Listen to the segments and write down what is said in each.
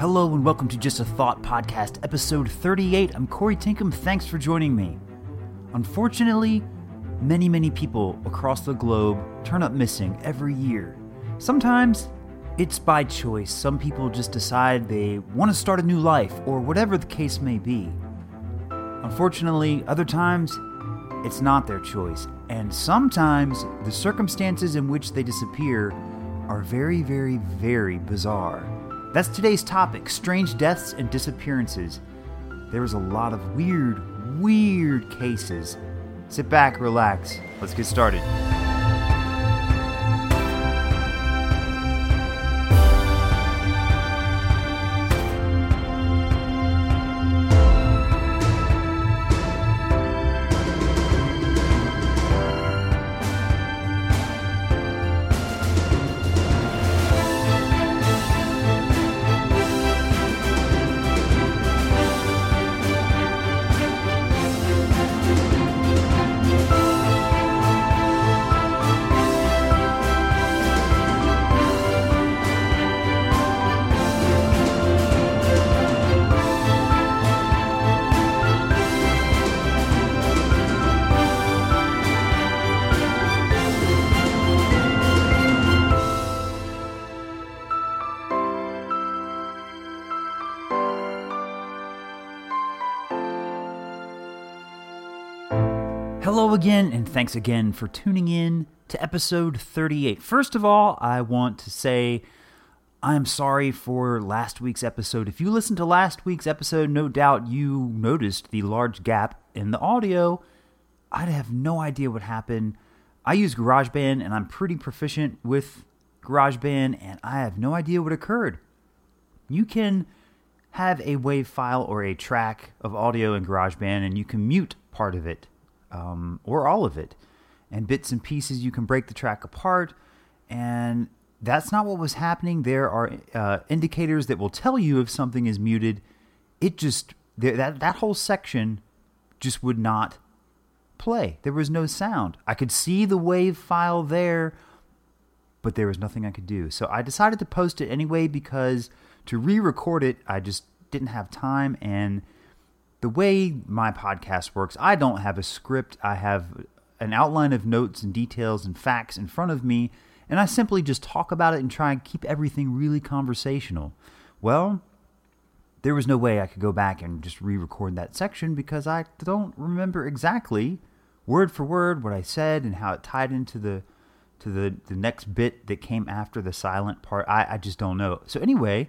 Hello and welcome to Just a Thought Podcast, episode 38. I'm Corey Tinkham. Thanks for joining me. Unfortunately, many, many people across the globe turn up missing every year. Sometimes it's by choice. Some people just decide they want to start a new life, or whatever the case may be. Unfortunately, other times it's not their choice, and sometimes the circumstances in which they disappear are very, very, very bizarre. That's today's topic strange deaths and disappearances. There is a lot of weird, weird cases. Sit back, relax. Let's get started. Again, and thanks again for tuning in to episode 38. First of all, I want to say I'm sorry for last week's episode. If you listened to last week's episode, no doubt you noticed the large gap in the audio. I'd have no idea what happened. I use GarageBand and I'm pretty proficient with GarageBand, and I have no idea what occurred. You can have a WAV file or a track of audio in GarageBand, and you can mute part of it um, or all of it. And bits and pieces, you can break the track apart. And that's not what was happening. There are uh, indicators that will tell you if something is muted. It just, that, that whole section just would not play. There was no sound. I could see the wave file there, but there was nothing I could do. So I decided to post it anyway because to re record it, I just didn't have time. And the way my podcast works, I don't have a script. I have an outline of notes and details and facts in front of me, and I simply just talk about it and try and keep everything really conversational. Well, there was no way I could go back and just re record that section because I don't remember exactly word for word what I said and how it tied into the to the, the next bit that came after the silent part. I, I just don't know. So anyway,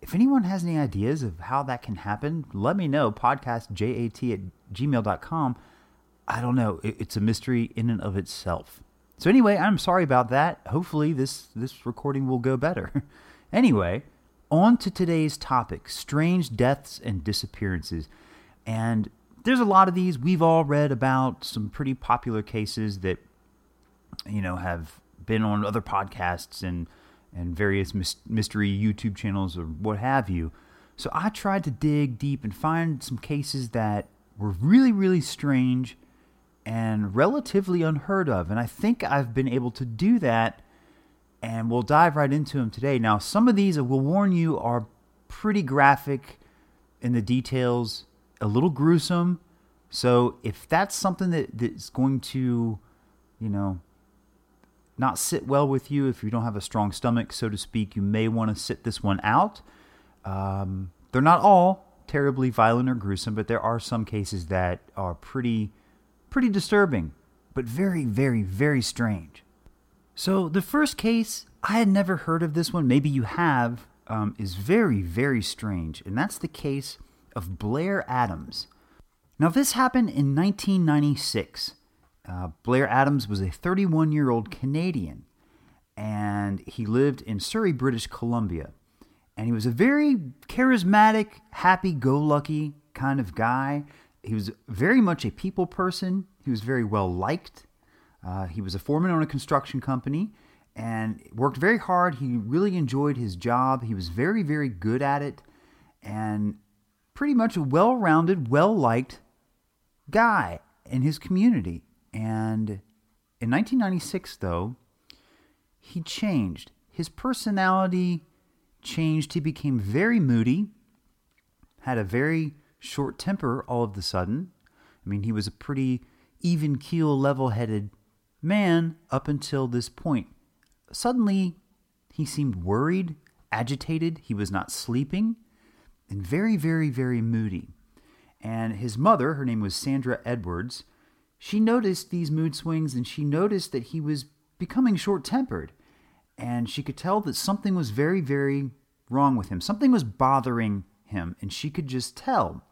if anyone has any ideas of how that can happen, let me know. Podcastjat at gmail.com. I don't know. it's a mystery in and of itself. So anyway, I'm sorry about that. Hopefully this this recording will go better. anyway, on to today's topic, strange deaths and disappearances. And there's a lot of these. We've all read about some pretty popular cases that you know have been on other podcasts and and various mystery YouTube channels or what have you. So I tried to dig deep and find some cases that were really, really strange and relatively unheard of. And I think I've been able to do that, and we'll dive right into them today. Now, some of these, I will warn you, are pretty graphic in the details, a little gruesome. So if that's something that, that's going to, you know, not sit well with you if you don't have a strong stomach, so to speak. You may want to sit this one out. Um, they're not all terribly violent or gruesome, but there are some cases that are pretty, pretty disturbing, but very, very, very strange. So the first case, I had never heard of this one. Maybe you have. Um, is very, very strange, and that's the case of Blair Adams. Now, this happened in 1996. Uh, Blair Adams was a 31 year old Canadian and he lived in Surrey, British Columbia. And he was a very charismatic, happy go lucky kind of guy. He was very much a people person, he was very well liked. Uh, he was a foreman on a construction company and worked very hard. He really enjoyed his job. He was very, very good at it and pretty much a well rounded, well liked guy in his community. And in 1996, though, he changed. His personality changed. He became very moody, had a very short temper all of the sudden. I mean, he was a pretty even keel, level headed man up until this point. Suddenly, he seemed worried, agitated, he was not sleeping, and very, very, very moody. And his mother, her name was Sandra Edwards, she noticed these mood swings and she noticed that he was becoming short tempered. And she could tell that something was very, very wrong with him. Something was bothering him, and she could just tell.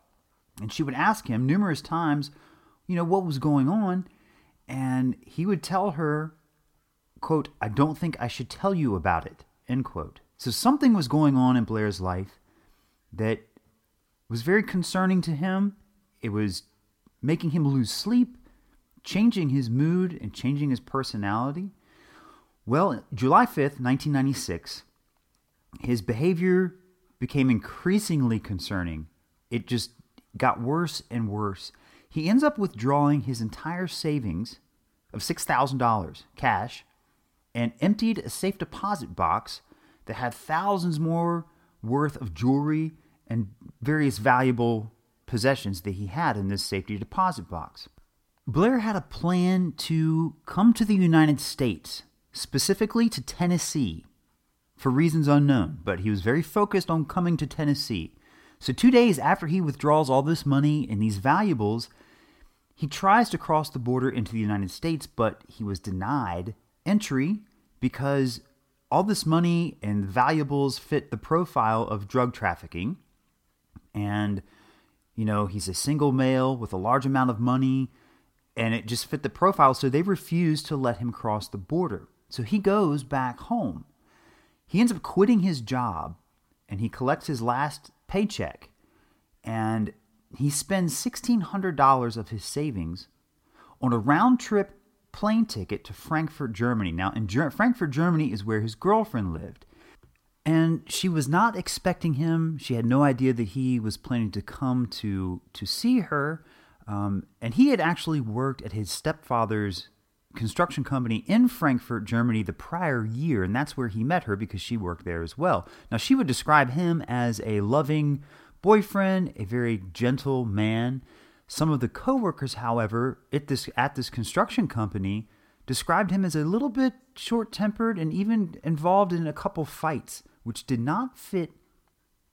And she would ask him numerous times, you know, what was going on. And he would tell her, quote, I don't think I should tell you about it, end quote. So something was going on in Blair's life that was very concerning to him. It was making him lose sleep, changing his mood, and changing his personality. Well, July 5th, 1996, his behavior became increasingly concerning. It just got worse and worse. He ends up withdrawing his entire savings of $6,000 cash and emptied a safe deposit box that had thousands more worth of jewelry and various valuable possessions that he had in this safety deposit box. Blair had a plan to come to the United States, specifically to Tennessee, for reasons unknown, but he was very focused on coming to Tennessee. So, two days after he withdraws all this money and these valuables, he tries to cross the border into the United States, but he was denied entry because all this money and valuables fit the profile of drug trafficking. And, you know, he's a single male with a large amount of money, and it just fit the profile. So they refused to let him cross the border. So he goes back home. He ends up quitting his job and he collects his last paycheck and he spends $1,600 of his savings on a round trip plane ticket to Frankfurt, Germany. Now, in Ger- Frankfurt, Germany is where his girlfriend lived. And she was not expecting him. She had no idea that he was planning to come to, to see her. Um, and he had actually worked at his stepfather's construction company in Frankfurt, Germany, the prior year, and that's where he met her because she worked there as well. Now, she would describe him as a loving boyfriend, a very gentle man. Some of the coworkers, however, at this at this construction company, described him as a little bit short-tempered and even involved in a couple fights, which did not fit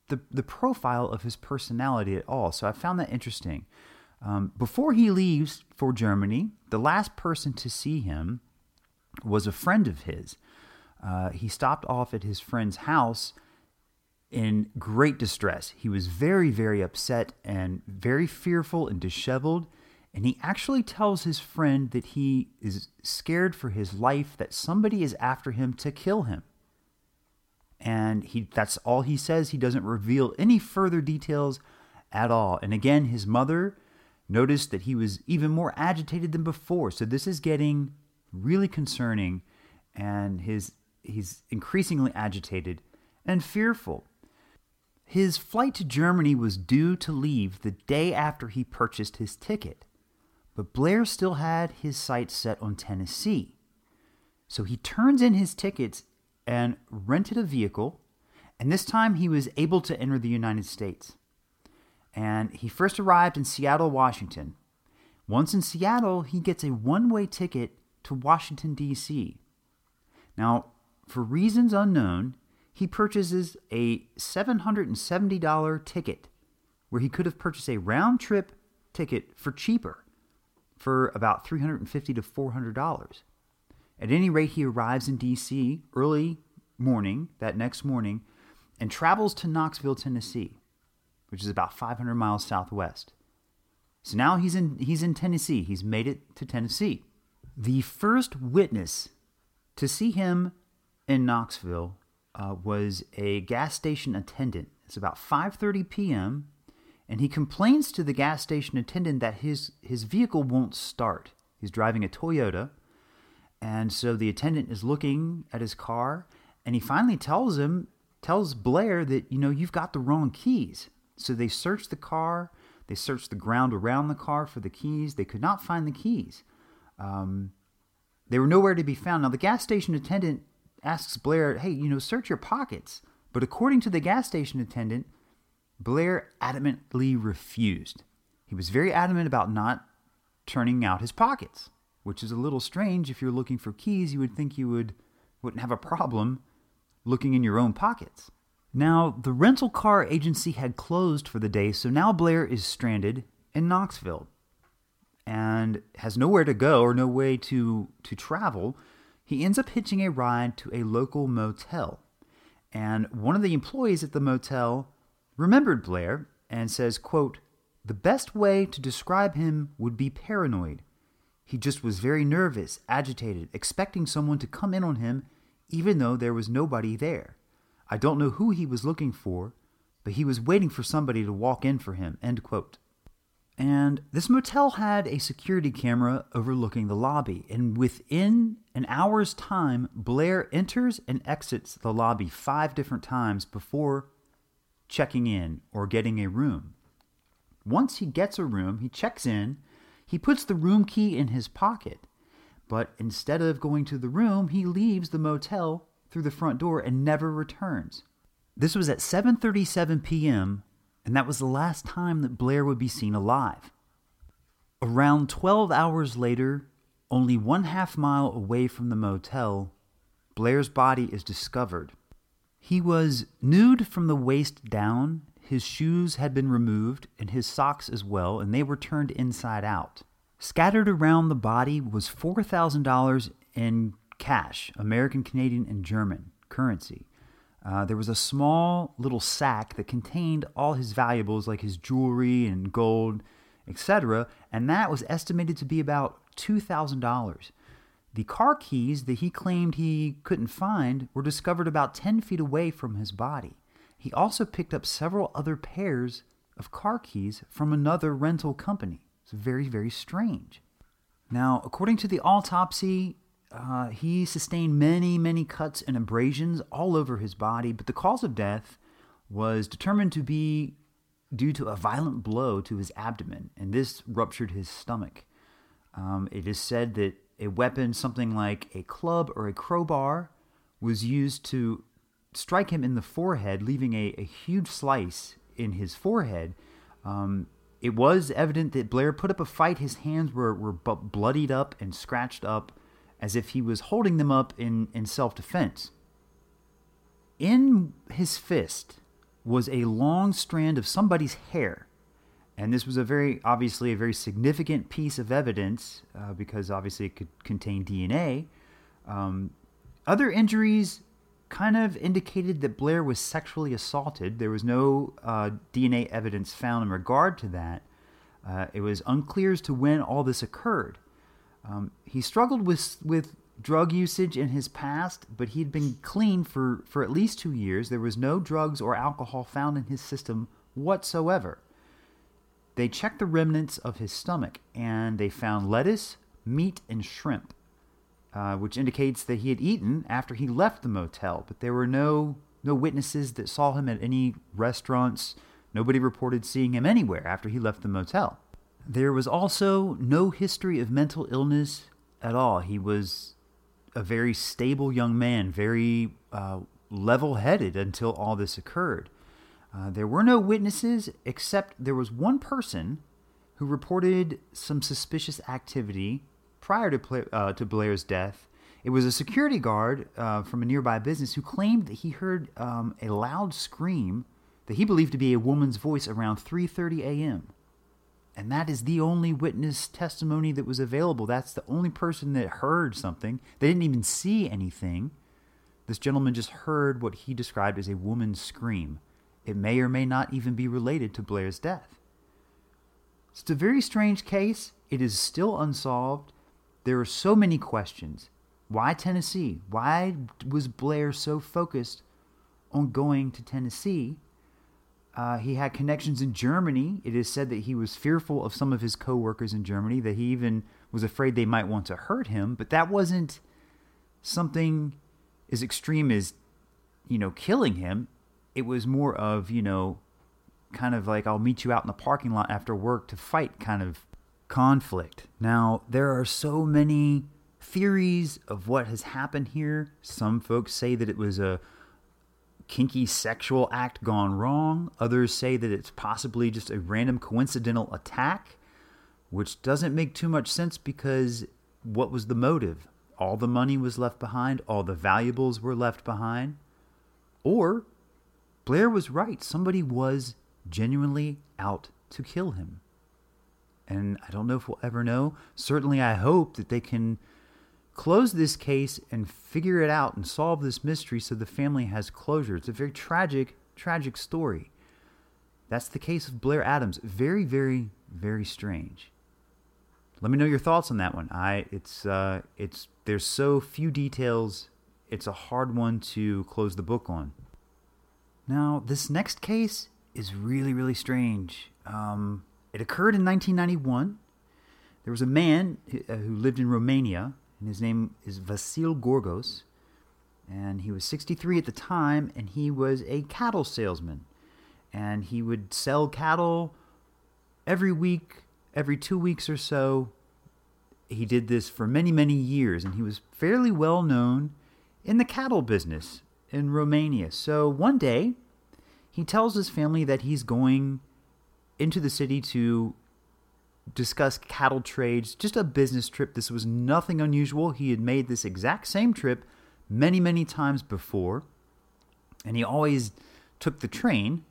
the the profile of his personality at all. So I found that interesting. Um, before he leaves for Germany, the last person to see him was a friend of his. Uh, he stopped off at his friend's house in great distress. He was very, very upset and very fearful and disheveled. And he actually tells his friend that he is scared for his life, that somebody is after him to kill him. And he that's all he says. He doesn't reveal any further details at all. And again, his mother noticed that he was even more agitated than before. So this is getting really concerning and his he's increasingly agitated and fearful. His flight to Germany was due to leave the day after he purchased his ticket, but Blair still had his sights set on Tennessee. So he turns in his tickets and rented a vehicle, and this time he was able to enter the United States and he first arrived in Seattle, Washington. Once in Seattle, he gets a one way ticket to Washington, D.C. Now, for reasons unknown, he purchases a $770 ticket where he could have purchased a round trip ticket for cheaper, for about $350 to $400. At any rate, he arrives in D.C. early morning, that next morning, and travels to Knoxville, Tennessee which is about 500 miles southwest. So now he's in he's in Tennessee. He's made it to Tennessee. The first witness to see him in Knoxville uh, was a gas station attendant. It's about 5:30 p.m. and he complains to the gas station attendant that his his vehicle won't start. He's driving a Toyota, and so the attendant is looking at his car, and he finally tells him tells Blair that you know you've got the wrong keys. So they searched the car, they searched the ground around the car for the keys. They could not find the keys. Um, they were nowhere to be found. Now, the gas station attendant asks Blair, hey, you know, search your pockets. But according to the gas station attendant, Blair adamantly refused. He was very adamant about not turning out his pockets, which is a little strange. If you're looking for keys, you would think you would wouldn't have a problem looking in your own pockets. Now, the rental car agency had closed for the day, so now Blair is stranded in Knoxville and has nowhere to go or no way to, to travel. He ends up hitching a ride to a local motel. And one of the employees at the motel remembered Blair and says, quote, The best way to describe him would be paranoid. He just was very nervous, agitated, expecting someone to come in on him even though there was nobody there. I don't know who he was looking for, but he was waiting for somebody to walk in for him. End quote. And this motel had a security camera overlooking the lobby. And within an hour's time, Blair enters and exits the lobby five different times before checking in or getting a room. Once he gets a room, he checks in, he puts the room key in his pocket. But instead of going to the room, he leaves the motel through the front door and never returns. This was at 7:37 p.m and that was the last time that Blair would be seen alive. Around 12 hours later, only one half mile away from the motel, Blair's body is discovered. He was nude from the waist down, his shoes had been removed, and his socks as well, and they were turned inside out. Scattered around the body was $4,000 in cash, American, Canadian, and German currency. Uh, there was a small little sack that contained all his valuables, like his jewelry and gold, etc., and that was estimated to be about $2,000. The car keys that he claimed he couldn't find were discovered about 10 feet away from his body. He also picked up several other pairs of car keys from another rental company. It's very, very strange. Now, according to the autopsy, uh, he sustained many, many cuts and abrasions all over his body, but the cause of death was determined to be due to a violent blow to his abdomen, and this ruptured his stomach. Um, it is said that a weapon, something like a club or a crowbar, was used to strike him in the forehead, leaving a, a huge slice in his forehead. Um, it was evident that Blair put up a fight. His hands were, were bloodied up and scratched up as if he was holding them up in, in self defense. In his fist was a long strand of somebody's hair. And this was a very, obviously, a very significant piece of evidence uh, because obviously it could contain DNA. Um, other injuries kind of indicated that Blair was sexually assaulted. There was no uh, DNA evidence found in regard to that. Uh, it was unclear as to when all this occurred. Um, he struggled with with drug usage in his past, but he'd been clean for, for at least two years. There was no drugs or alcohol found in his system whatsoever. They checked the remnants of his stomach and they found lettuce, meat, and shrimp, uh, which indicates that he had eaten after he left the motel. But there were no no witnesses that saw him at any restaurants. Nobody reported seeing him anywhere after he left the motel. There was also no history of mental illness at all. He was a very stable young man, very uh, level headed until all this occurred. Uh, there were no witnesses except there was one person who reported some suspicious activity prior to, uh, to Blair's death. It was a security guard uh, from a nearby business who claimed that he heard um, a loud scream that he believed to be a woman's voice around 3:30 a.m. And that is the only witness testimony that was available. That's the only person that heard something. They didn't even see anything. This gentleman just heard what he described as a woman's scream. It may or may not even be related to Blair's death. It's a very strange case. It is still unsolved. There are so many questions. Why Tennessee? Why was Blair so focused on going to Tennessee? Uh, he had connections in Germany. It is said that he was fearful of some of his coworkers in Germany, that he even was afraid they might want to hurt him. But that wasn't something as extreme as, you know, killing him. It was more of, you know, kind of like I'll meet you out in the parking lot after work to fight kind of conflict. Now, there are so many theories of what has happened here. Some folks say that it was a kinky sexual act gone wrong. Others say that it's possibly just a random coincidental attack, which doesn't make too much sense because what was the motive? All the money was left behind, all the valuables were left behind. Or Blair was right. Somebody was genuinely out to kill him. And I don't know if we'll ever know. Certainly, I hope that they can close this case and figure it out and solve this mystery so the family has closure. It's a very tragic, tragic story. That's the case of Blair Adams. Very, very, very strange. Let me know your thoughts on that one. I it's uh it's there's so few details. It's a hard one to close the book on. Now, this next case is really, really strange. Um, it occurred in 1991. There was a man uh, who lived in Romania and his name is Vasil Gorgos, and he was 63 at the time, and he was a cattle salesman, and he would sell cattle every week, every two weeks or so. He did this for many, many years, and he was fairly well known in the cattle business in Romania. So one day, he tells his family that he's going into the city to discuss cattle trades, just a business trip. This was nothing unusual. He had made this exact same trip many, many times before, and he always took the train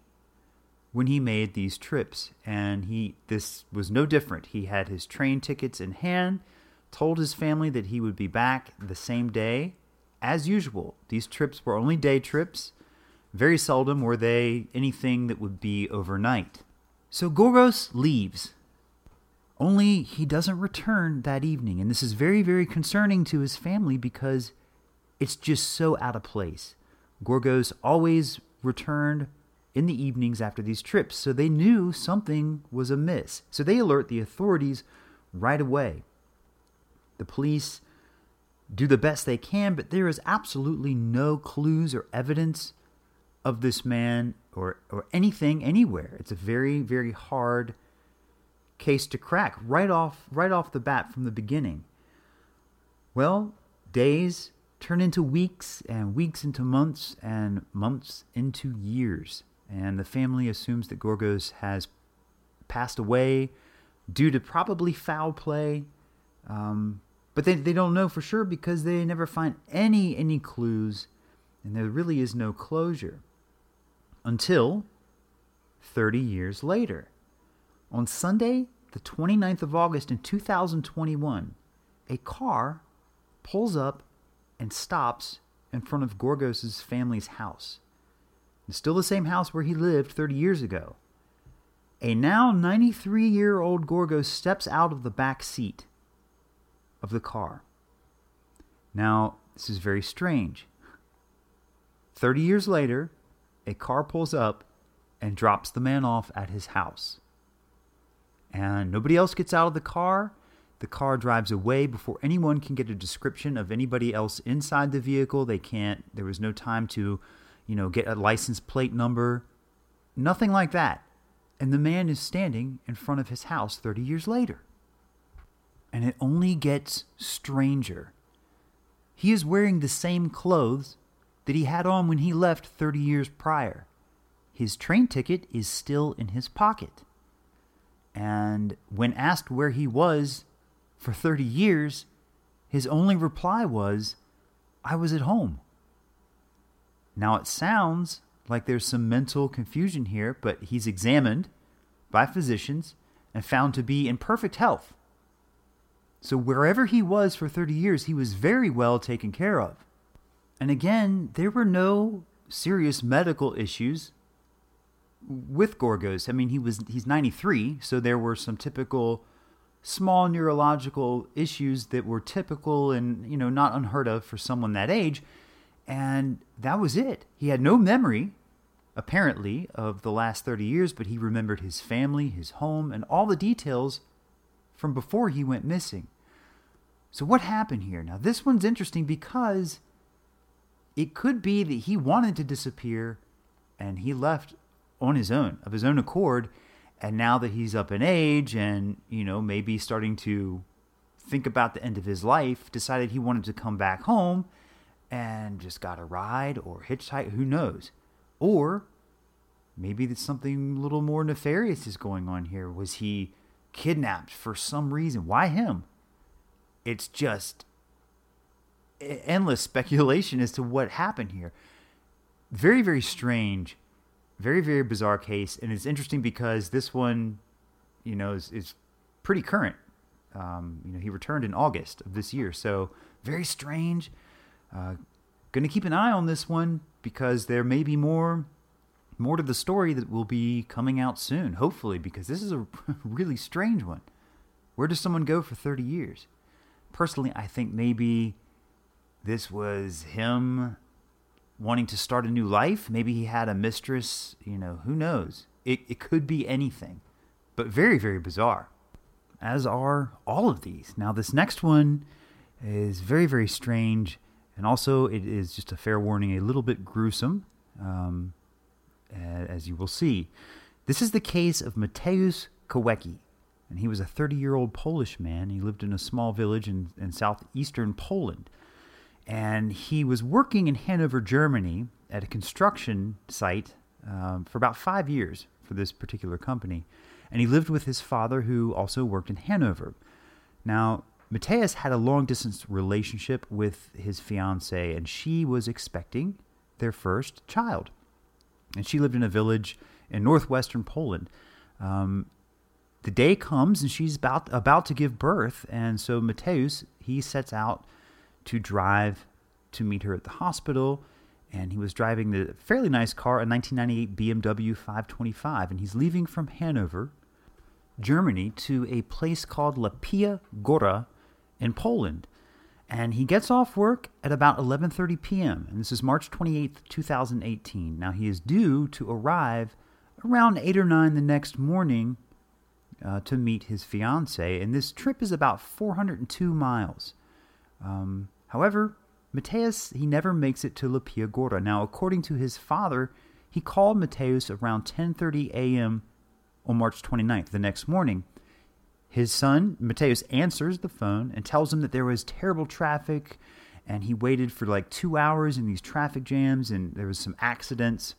when he made these trips. And he this was no different. He had his train tickets in hand, told his family that he would be back the same day. As usual, these trips were only day trips. Very seldom were they anything that would be overnight. So Gorgos leaves only he doesn't return that evening. And this is very, very concerning to his family because it's just so out of place. Gorgos always returned in the evenings after these trips, so they knew something was amiss. So they alert the authorities right away. The police do the best they can, but there is absolutely no clues or evidence of this man or, or anything anywhere. It's a very, very hard case to crack right off right off the bat from the beginning. Well, days turn into weeks and weeks into months and months into years. And the family assumes that Gorgos has passed away due to probably foul play. Um, but they, they don't know for sure because they never find any any clues and there really is no closure until 30 years later on Sunday, the 29th of August in 2021, a car pulls up and stops in front of Gorgos's family's house. It's still the same house where he lived 30 years ago. A now 93 year old Gorgos steps out of the back seat of the car. Now, this is very strange. 30 years later, a car pulls up and drops the man off at his house and nobody else gets out of the car. The car drives away before anyone can get a description of anybody else inside the vehicle. They can't, there was no time to, you know, get a license plate number. Nothing like that. And the man is standing in front of his house 30 years later. And it only gets stranger. He is wearing the same clothes that he had on when he left 30 years prior. His train ticket is still in his pocket. And when asked where he was for 30 years, his only reply was, I was at home. Now it sounds like there's some mental confusion here, but he's examined by physicians and found to be in perfect health. So wherever he was for 30 years, he was very well taken care of. And again, there were no serious medical issues with Gorgos, I mean, he was he's 93, so there were some typical small neurological issues that were typical and you know not unheard of for someone that age, and that was it. He had no memory, apparently, of the last 30 years, but he remembered his family, his home, and all the details from before he went missing. So what happened here? Now this one's interesting because it could be that he wanted to disappear and he left on his own, of his own accord. And now that he's up in age and, you know, maybe starting to think about the end of his life, decided he wanted to come back home and just got a ride or hitchhike, who knows. Or maybe that something a little more nefarious is going on here. Was he kidnapped for some reason? Why him? It's just endless speculation as to what happened here. Very, very strange, very, very bizarre case, and it's interesting because this one, you know, is, is pretty current. Um, you know, he returned in August of this year, so very strange. Uh, going to keep an eye on this one because there may be more more to the story that will be coming out soon, hopefully, because this is a really strange one. Where does someone go for 30 years? Personally, I think maybe this was him wanting to start a new life. Maybe he had a mistress, you know, who knows? It, it could be anything, but very, very bizarre, as are all of these. Now, this next one is very, very strange, and also it is just a fair warning, a little bit gruesome, um, as you will see. This is the case of Mateusz Kawecki, and he was a 30 year old Polish man. He lived in a small village in, in southeastern Poland and he was working in Hanover, Germany, at a construction site um, for about five years for this particular company. And he lived with his father, who also worked in Hanover. Now, Mateusz had a long distance relationship with his fiancee, and she was expecting their first child. And she lived in a village in northwestern Poland. Um, the day comes, and she's about about to give birth, and so Mateusz he sets out to drive to meet her at the hospital. And he was driving the fairly nice car, a 1998 BMW 525. And he's leaving from Hanover, Germany, to a place called Lapia Gora in Poland. And he gets off work at about 11:30 p.m. And this is March 28th, 2018. Now he is due to arrive around 8 or 9 the next morning uh, to meet his fiancee. And this trip is about 402 miles. Um, however, Mateusz he never makes it to Lapia Gorda. Now, according to his father, he called Mateusz around 10:30 a.m. on March 29th, the next morning. His son, Mateusz, answers the phone and tells him that there was terrible traffic and he waited for like 2 hours in these traffic jams and there was some accidents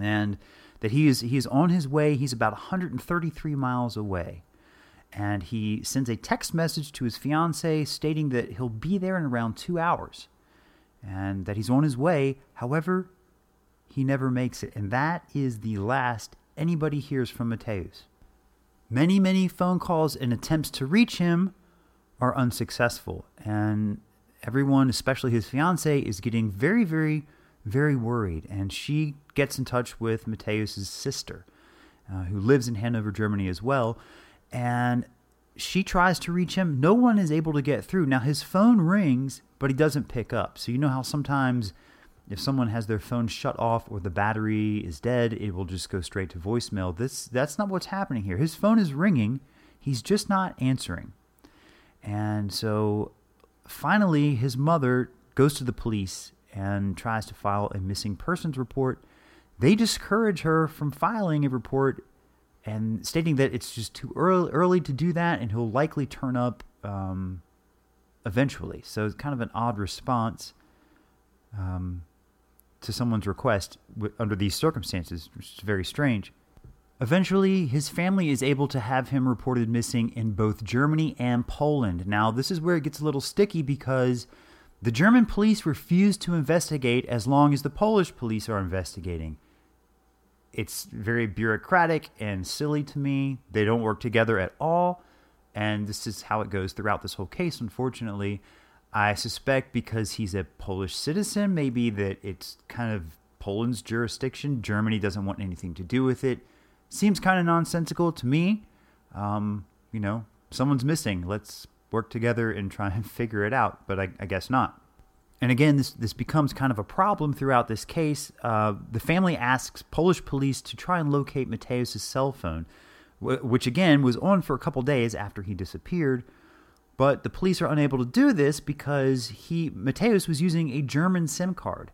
and that he is he is on his way. He's about 133 miles away and he sends a text message to his fiancee stating that he'll be there in around two hours and that he's on his way. However, he never makes it, and that is the last anybody hears from Mateusz. Many, many phone calls and attempts to reach him are unsuccessful, and everyone, especially his fiancee, is getting very, very, very worried. And she gets in touch with Mateusz's sister, uh, who lives in Hanover, Germany as well, and she tries to reach him. No one is able to get through. Now his phone rings, but he doesn't pick up. So you know how sometimes if someone has their phone shut off or the battery is dead, it will just go straight to voicemail. This that's not what's happening here. His phone is ringing, he's just not answering. And so finally his mother goes to the police and tries to file a missing persons report. They discourage her from filing a report and stating that it's just too early, early to do that, and he'll likely turn up um, eventually. So it's kind of an odd response um, to someone's request w- under these circumstances, which is very strange. Eventually, his family is able to have him reported missing in both Germany and Poland. Now, this is where it gets a little sticky because the German police refuse to investigate as long as the Polish police are investigating it's very bureaucratic and silly to me. They don't work together at all. And this is how it goes throughout this whole case, unfortunately. I suspect because he's a Polish citizen, maybe that it's kind of Poland's jurisdiction. Germany doesn't want anything to do with it. Seems kind of nonsensical to me. Um, you know, someone's missing. Let's work together and try and figure it out. But I, I guess not. And again, this, this becomes kind of a problem throughout this case. Uh, the family asks Polish police to try and locate Mateusz's cell phone, which again was on for a couple days after he disappeared. But the police are unable to do this because he Mateusz was using a German SIM card,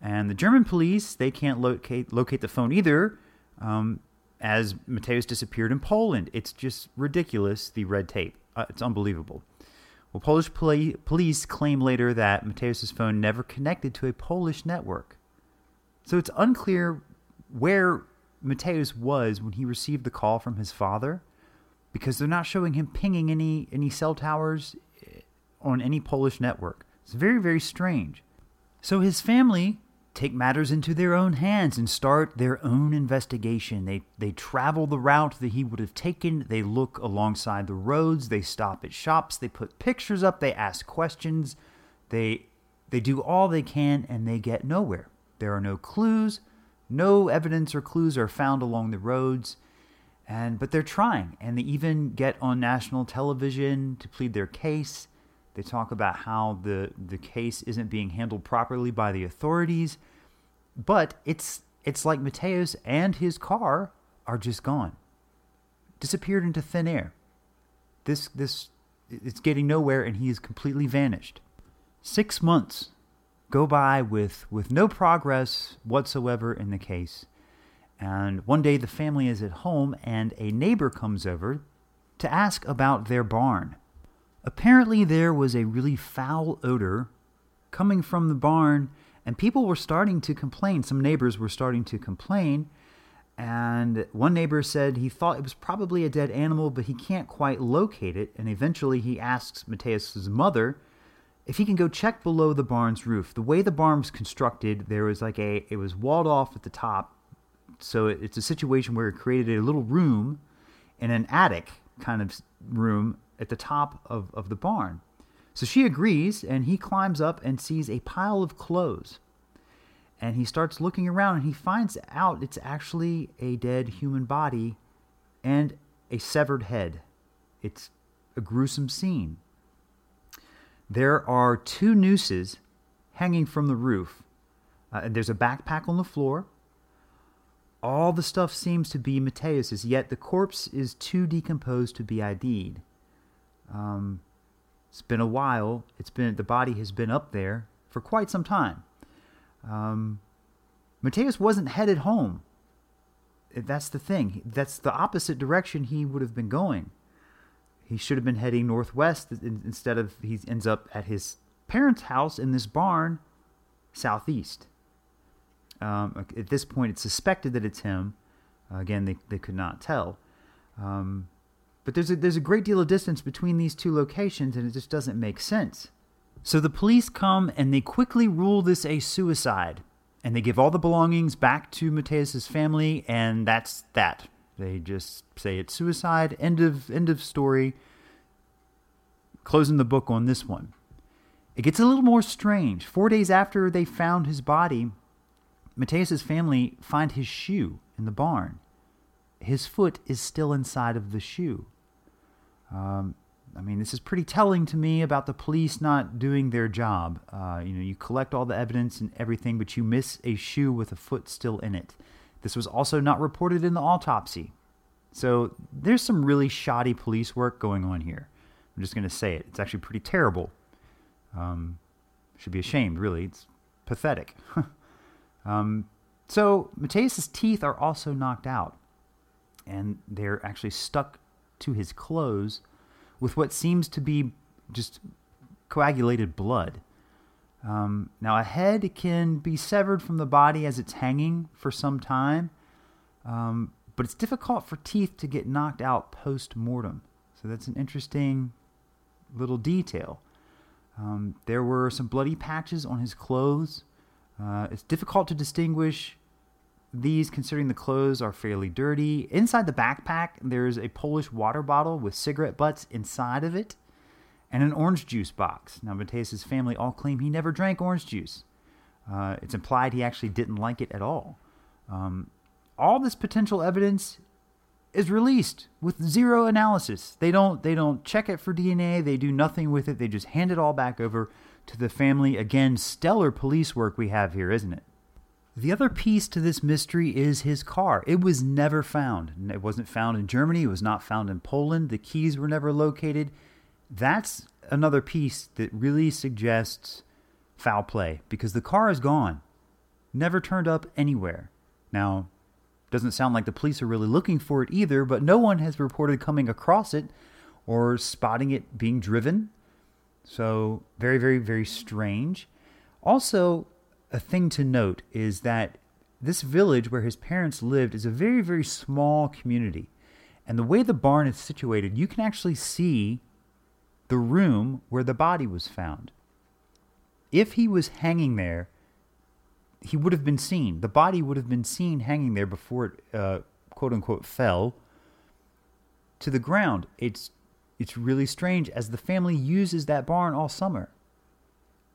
and the German police they can't locate locate the phone either, um, as Mateusz disappeared in Poland. It's just ridiculous the red tape. Uh, it's unbelievable. Well, Polish poli- police claim later that Mateusz's phone never connected to a Polish network. So it's unclear where Mateusz was when he received the call from his father because they're not showing him pinging any, any cell towers eh, on any Polish network. It's very, very strange. So his family take matters into their own hands and start their own investigation. They they travel the route that he would have taken. They look alongside the roads. They stop at shops. They put pictures up. They ask questions. They they do all they can and they get nowhere. There are no clues. No evidence or clues are found along the roads. And but they're trying and they even get on national television to plead their case. They talk about how the the case isn't being handled properly by the authorities, but it's it's like Mateusz and his car are just gone, disappeared into thin air. This this it's getting nowhere, and he is completely vanished. Six months go by with with no progress whatsoever in the case. And one day the family is at home and a neighbor comes over to ask about their barn. Apparently, there was a really foul odor coming from the barn, and people were starting to complain. Some neighbors were starting to complain. And one neighbor said he thought it was probably a dead animal, but he can't quite locate it. And eventually he asks Mateusz's mother if he can go check below the barn's roof. The way the barn was constructed, there was like a, it was walled off at the top. So it's a situation where it created a little room in an attic kind of room at the top of, of the barn. So she agrees, and he climbs up and sees a pile of clothes. And he starts looking around and he finds out it's actually a dead human body and a severed head. It's a gruesome scene. There are two nooses hanging from the roof. Uh, and there's a backpack on the floor. All the stuff seems to be Mateusz's, yet the corpse is too decomposed to be ID'd. Um, it's been a while. It's been the body has been up there for quite some time. Um, Mateusz wasn't headed home. That's the thing. That's the opposite direction he would have been going. He should have been heading northwest instead of he ends up at his parents' house in this barn southeast. Um, at this point, it's suspected that it's him. Again, they, they could not tell. Um, but there's a, there's a great deal of distance between these two locations, and it just doesn't make sense. So the police come and they quickly rule this a suicide, and they give all the belongings back to Mateusz's family, and that's that. They just say it's suicide. End of end of story. Closing the book on this one. It gets a little more strange. Four days after they found his body, Mateusz's family find his shoe in the barn his foot is still inside of the shoe. Um, I mean, this is pretty telling to me about the police not doing their job. Uh, you know, you collect all the evidence and everything, but you miss a shoe with a foot still in it. This was also not reported in the autopsy. So there's some really shoddy police work going on here. I'm just going to say it. It's actually pretty terrible. Um, should be ashamed, really. It's pathetic. um, so Mateusz's teeth are also knocked out and they're actually stuck to his clothes with what seems to be just coagulated blood. Um, now, a head can be severed from the body as it's hanging for some time, um, but it's difficult for teeth to get knocked out post mortem. So that's an interesting little detail. Um, there were some bloody patches on his clothes. Uh, it's difficult to distinguish these, considering the clothes are fairly dirty. Inside the backpack, there's a Polish water bottle with cigarette butts inside of it and an orange juice box. Now, Mateusz's family all claim he never drank orange juice. Uh, it's implied he actually didn't like it at all. Um, all this potential evidence is released with zero analysis. They don't they don't check it for DNA. They do nothing with it. They just hand it all back over to the family. Again, stellar police work we have here, isn't it? The other piece to this mystery is his car. It was never found. It wasn't found in Germany. It was not found in Poland. The keys were never located. That's another piece that really suggests foul play because the car is gone. Never turned up anywhere. Now, doesn't sound like the police are really looking for it either, but no one has reported coming across it or spotting it being driven. So, very, very, very strange. Also, a thing to note is that this village where his parents lived is a very, very small community. And the way the barn is situated, you can actually see the room where the body was found. If he was hanging there, he would have been seen. The body would have been seen hanging there before it, uh, quote unquote, fell to the ground. It's it's really strange as the family uses that barn all summer,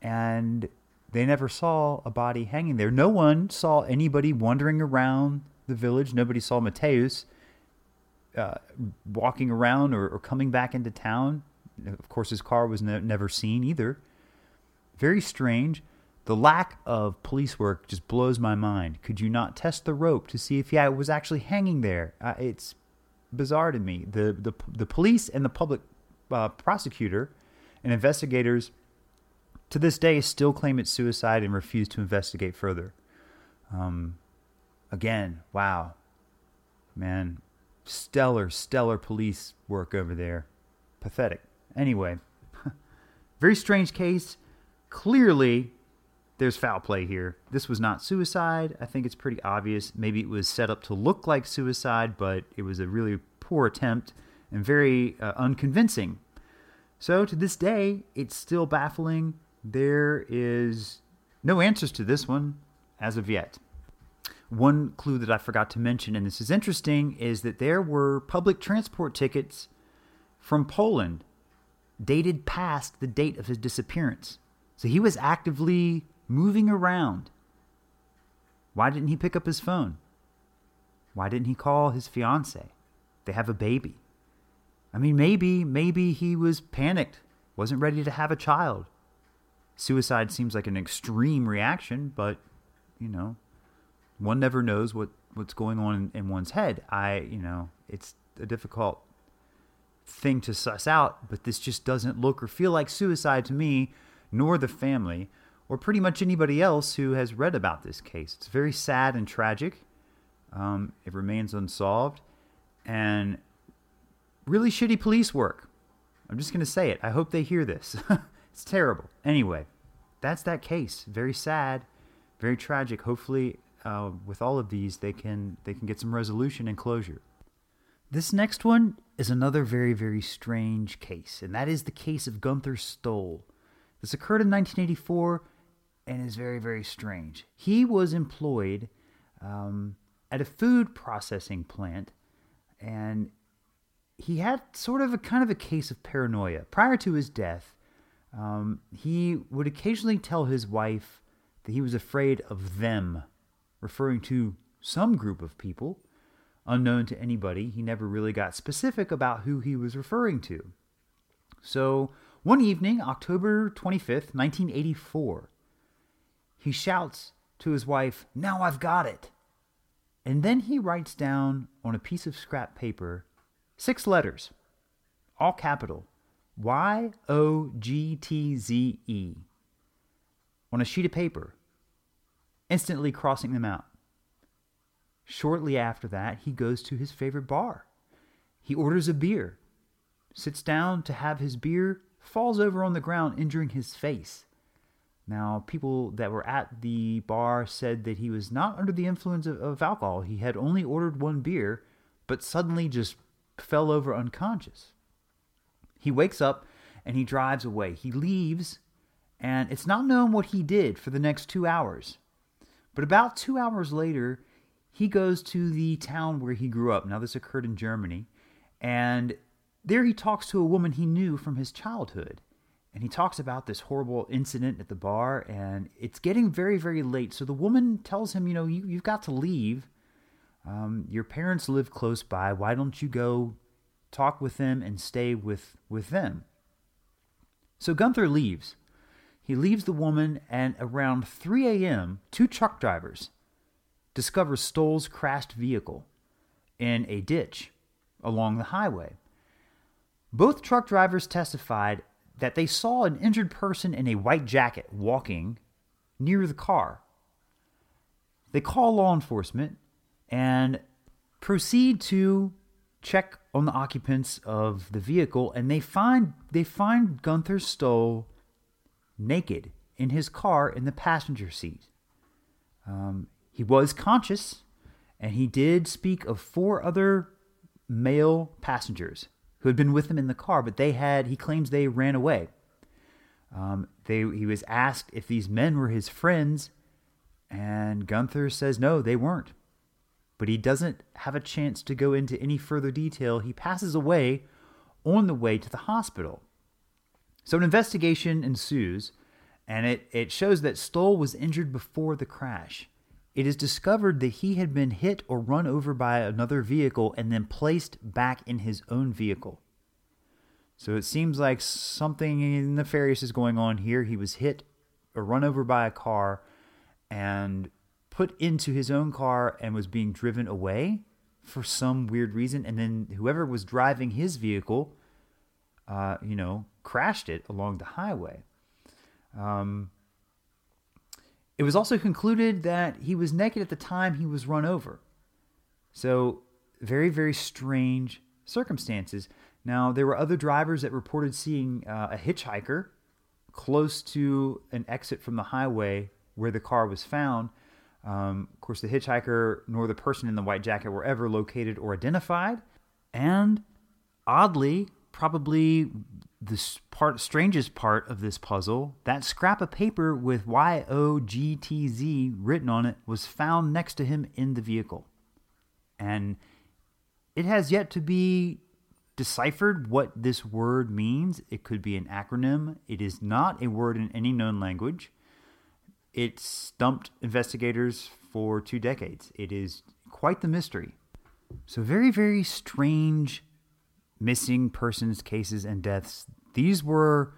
and they never saw a body hanging there. No one saw anybody wandering around the village. Nobody saw Mateusz uh, walking around or, or, coming back into town. Of course, his car was ne- never seen either. Very strange. The lack of police work just blows my mind. Could you not test the rope to see if yeah it was actually hanging there? Uh, it's bizarre to me. The the the police and the public uh, prosecutor and investigators to this day still claim it's suicide and refuse to investigate further. Um, again, wow, man, stellar, stellar police work over there. Pathetic. Anyway, very strange case. Clearly, there's foul play here. This was not suicide. I think it's pretty obvious. Maybe it was set up to look like suicide, but it was a really poor attempt and very uh, unconvincing. So to this day, it's still baffling. There is no answers to this one as of yet. One clue that I forgot to mention, and this is interesting, is that there were public transport tickets from Poland dated past the date of his disappearance. So he was actively moving around. Why didn't he pick up his phone? Why didn't he call his fiance? They have a baby. I mean, maybe, maybe he was panicked, wasn't ready to have a child. Suicide seems like an extreme reaction, but, you know, one never knows what, what's going on in, in one's head. I, you know, it's a difficult thing to suss out, but this just doesn't look or feel like suicide to me, nor the family or pretty much anybody else who has read about this case. It's very sad and tragic. Um, it remains unsolved. And really shitty police work. I'm just going to say it. I hope they hear this. it's terrible. Anyway, that's that case. Very sad, very tragic. Hopefully, uh, with all of these, they can they can get some resolution and closure. This next one is another very very strange case, and that is the case of Gunther Stoll. This occurred in 1984 and is very, very strange. He was employed um, at a food processing plant, and he had sort of a kind of a case of paranoia. Prior to his death, um, he would occasionally tell his wife that he was afraid of them, referring to some group of people unknown to anybody. He never really got specific about who he was referring to. So, one evening, October 25th, 1984, he shouts to his wife, Now I've got it. And then he writes down on a piece of scrap paper six letters, all capital Y O G T Z E, on a sheet of paper, instantly crossing them out. Shortly after that, he goes to his favorite bar. He orders a beer, sits down to have his beer, falls over on the ground, injuring his face. Now, people that were at the bar said that he was not under the influence of, of, alcohol. He had only ordered one beer, but suddenly just fell over unconscious. He wakes up and he drives away. He leaves, and it's not known what he did for the next two hours. But about two hours later, he goes to the town where he grew up. Now, this occurred in Germany. And there he talks to a woman he knew from his childhood and he talks about this horrible incident at the bar and it's getting very very late so the woman tells him you know you, you've got to leave um, your parents live close by why don't you go talk with them and stay with with them. So gunther leaves. He leaves the woman and around 3 a.m two truck drivers discover stoll's crashed vehicle in a ditch along the highway. Both truck drivers testified that they saw an injured person in a white jacket walking near the car. They call law enforcement and proceed to check on the occupants of the vehicle and they find they find Gunther Stoll naked in his car in the passenger seat. Um, he was conscious, and he did speak of four other male passengers who had been with him in the car, but they had, he claims they ran away. Um, they, he was asked if these men were his friends, and Gunther says no, they weren't. But he doesn't have a chance to go into any further detail. He passes away on the way to the hospital. So an investigation ensues, and it, it shows that Stoll was injured before the crash. It is discovered that he had been hit or run over by another vehicle and then placed back in his own vehicle. So it seems like something nefarious is going on here. He was hit or run over by a car and put into his own car and was being driven away for some weird reason. And then whoever was driving his vehicle, uh, you know, crashed it along the highway. Um, it was also concluded that he was naked at the time he was run over. So, very, very strange circumstances. Now, there were other drivers that reported seeing uh, a hitchhiker close to an exit from the highway where the car was found. Um, of course, the hitchhiker nor the person in the white jacket were ever located or identified. And oddly, probably the part, strangest part of this puzzle, that scrap of paper with Y O G T Z written on it was found next to him in the vehicle. And it has yet to be deciphered what this word means. It could be an acronym. It is not a word in any known language. It stumped investigators for two decades. It is quite the mystery. So, very, very strange missing persons cases and deaths. These were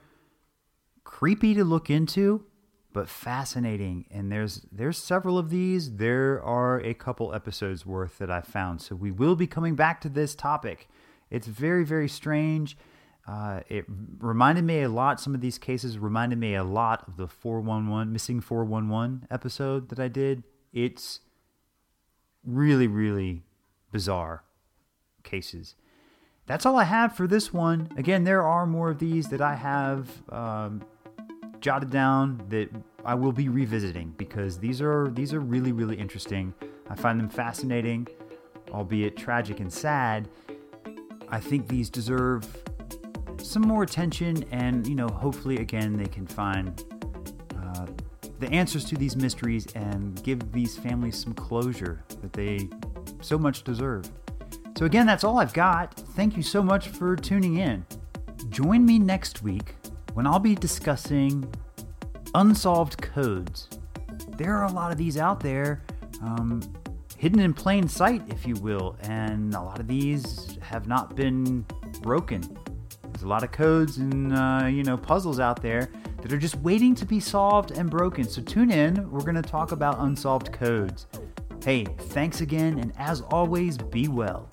creepy to look into, but fascinating. And there's there's several of these. There are a couple episodes worth that I found. So we will be coming back to this topic. It's very, very strange. Uh, it reminded me a lot, some of these cases reminded me a lot of the 411, Missing 411 episode that I did. It's really, really bizarre cases. That's all I have for this one. Again, there are more of these that I have um, jotted down that I will be revisiting because these are these are really really interesting. I find them fascinating, albeit tragic and sad. I think these deserve some more attention, and you know, hopefully, again, they can find uh, the answers to these mysteries and give these families some closure that they so much deserve. So, again, that's all I've got. Thank you so much for tuning in. Join me next week when I'll be discussing unsolved codes. There are a lot of these out there. Um, hidden in plain sight, if you will, and a lot of these have not been broken. A lot of codes and uh, you know puzzles out there that are just waiting to be solved and broken. So tune in. We're going to talk about unsolved codes. Hey, thanks again, and as always, be well.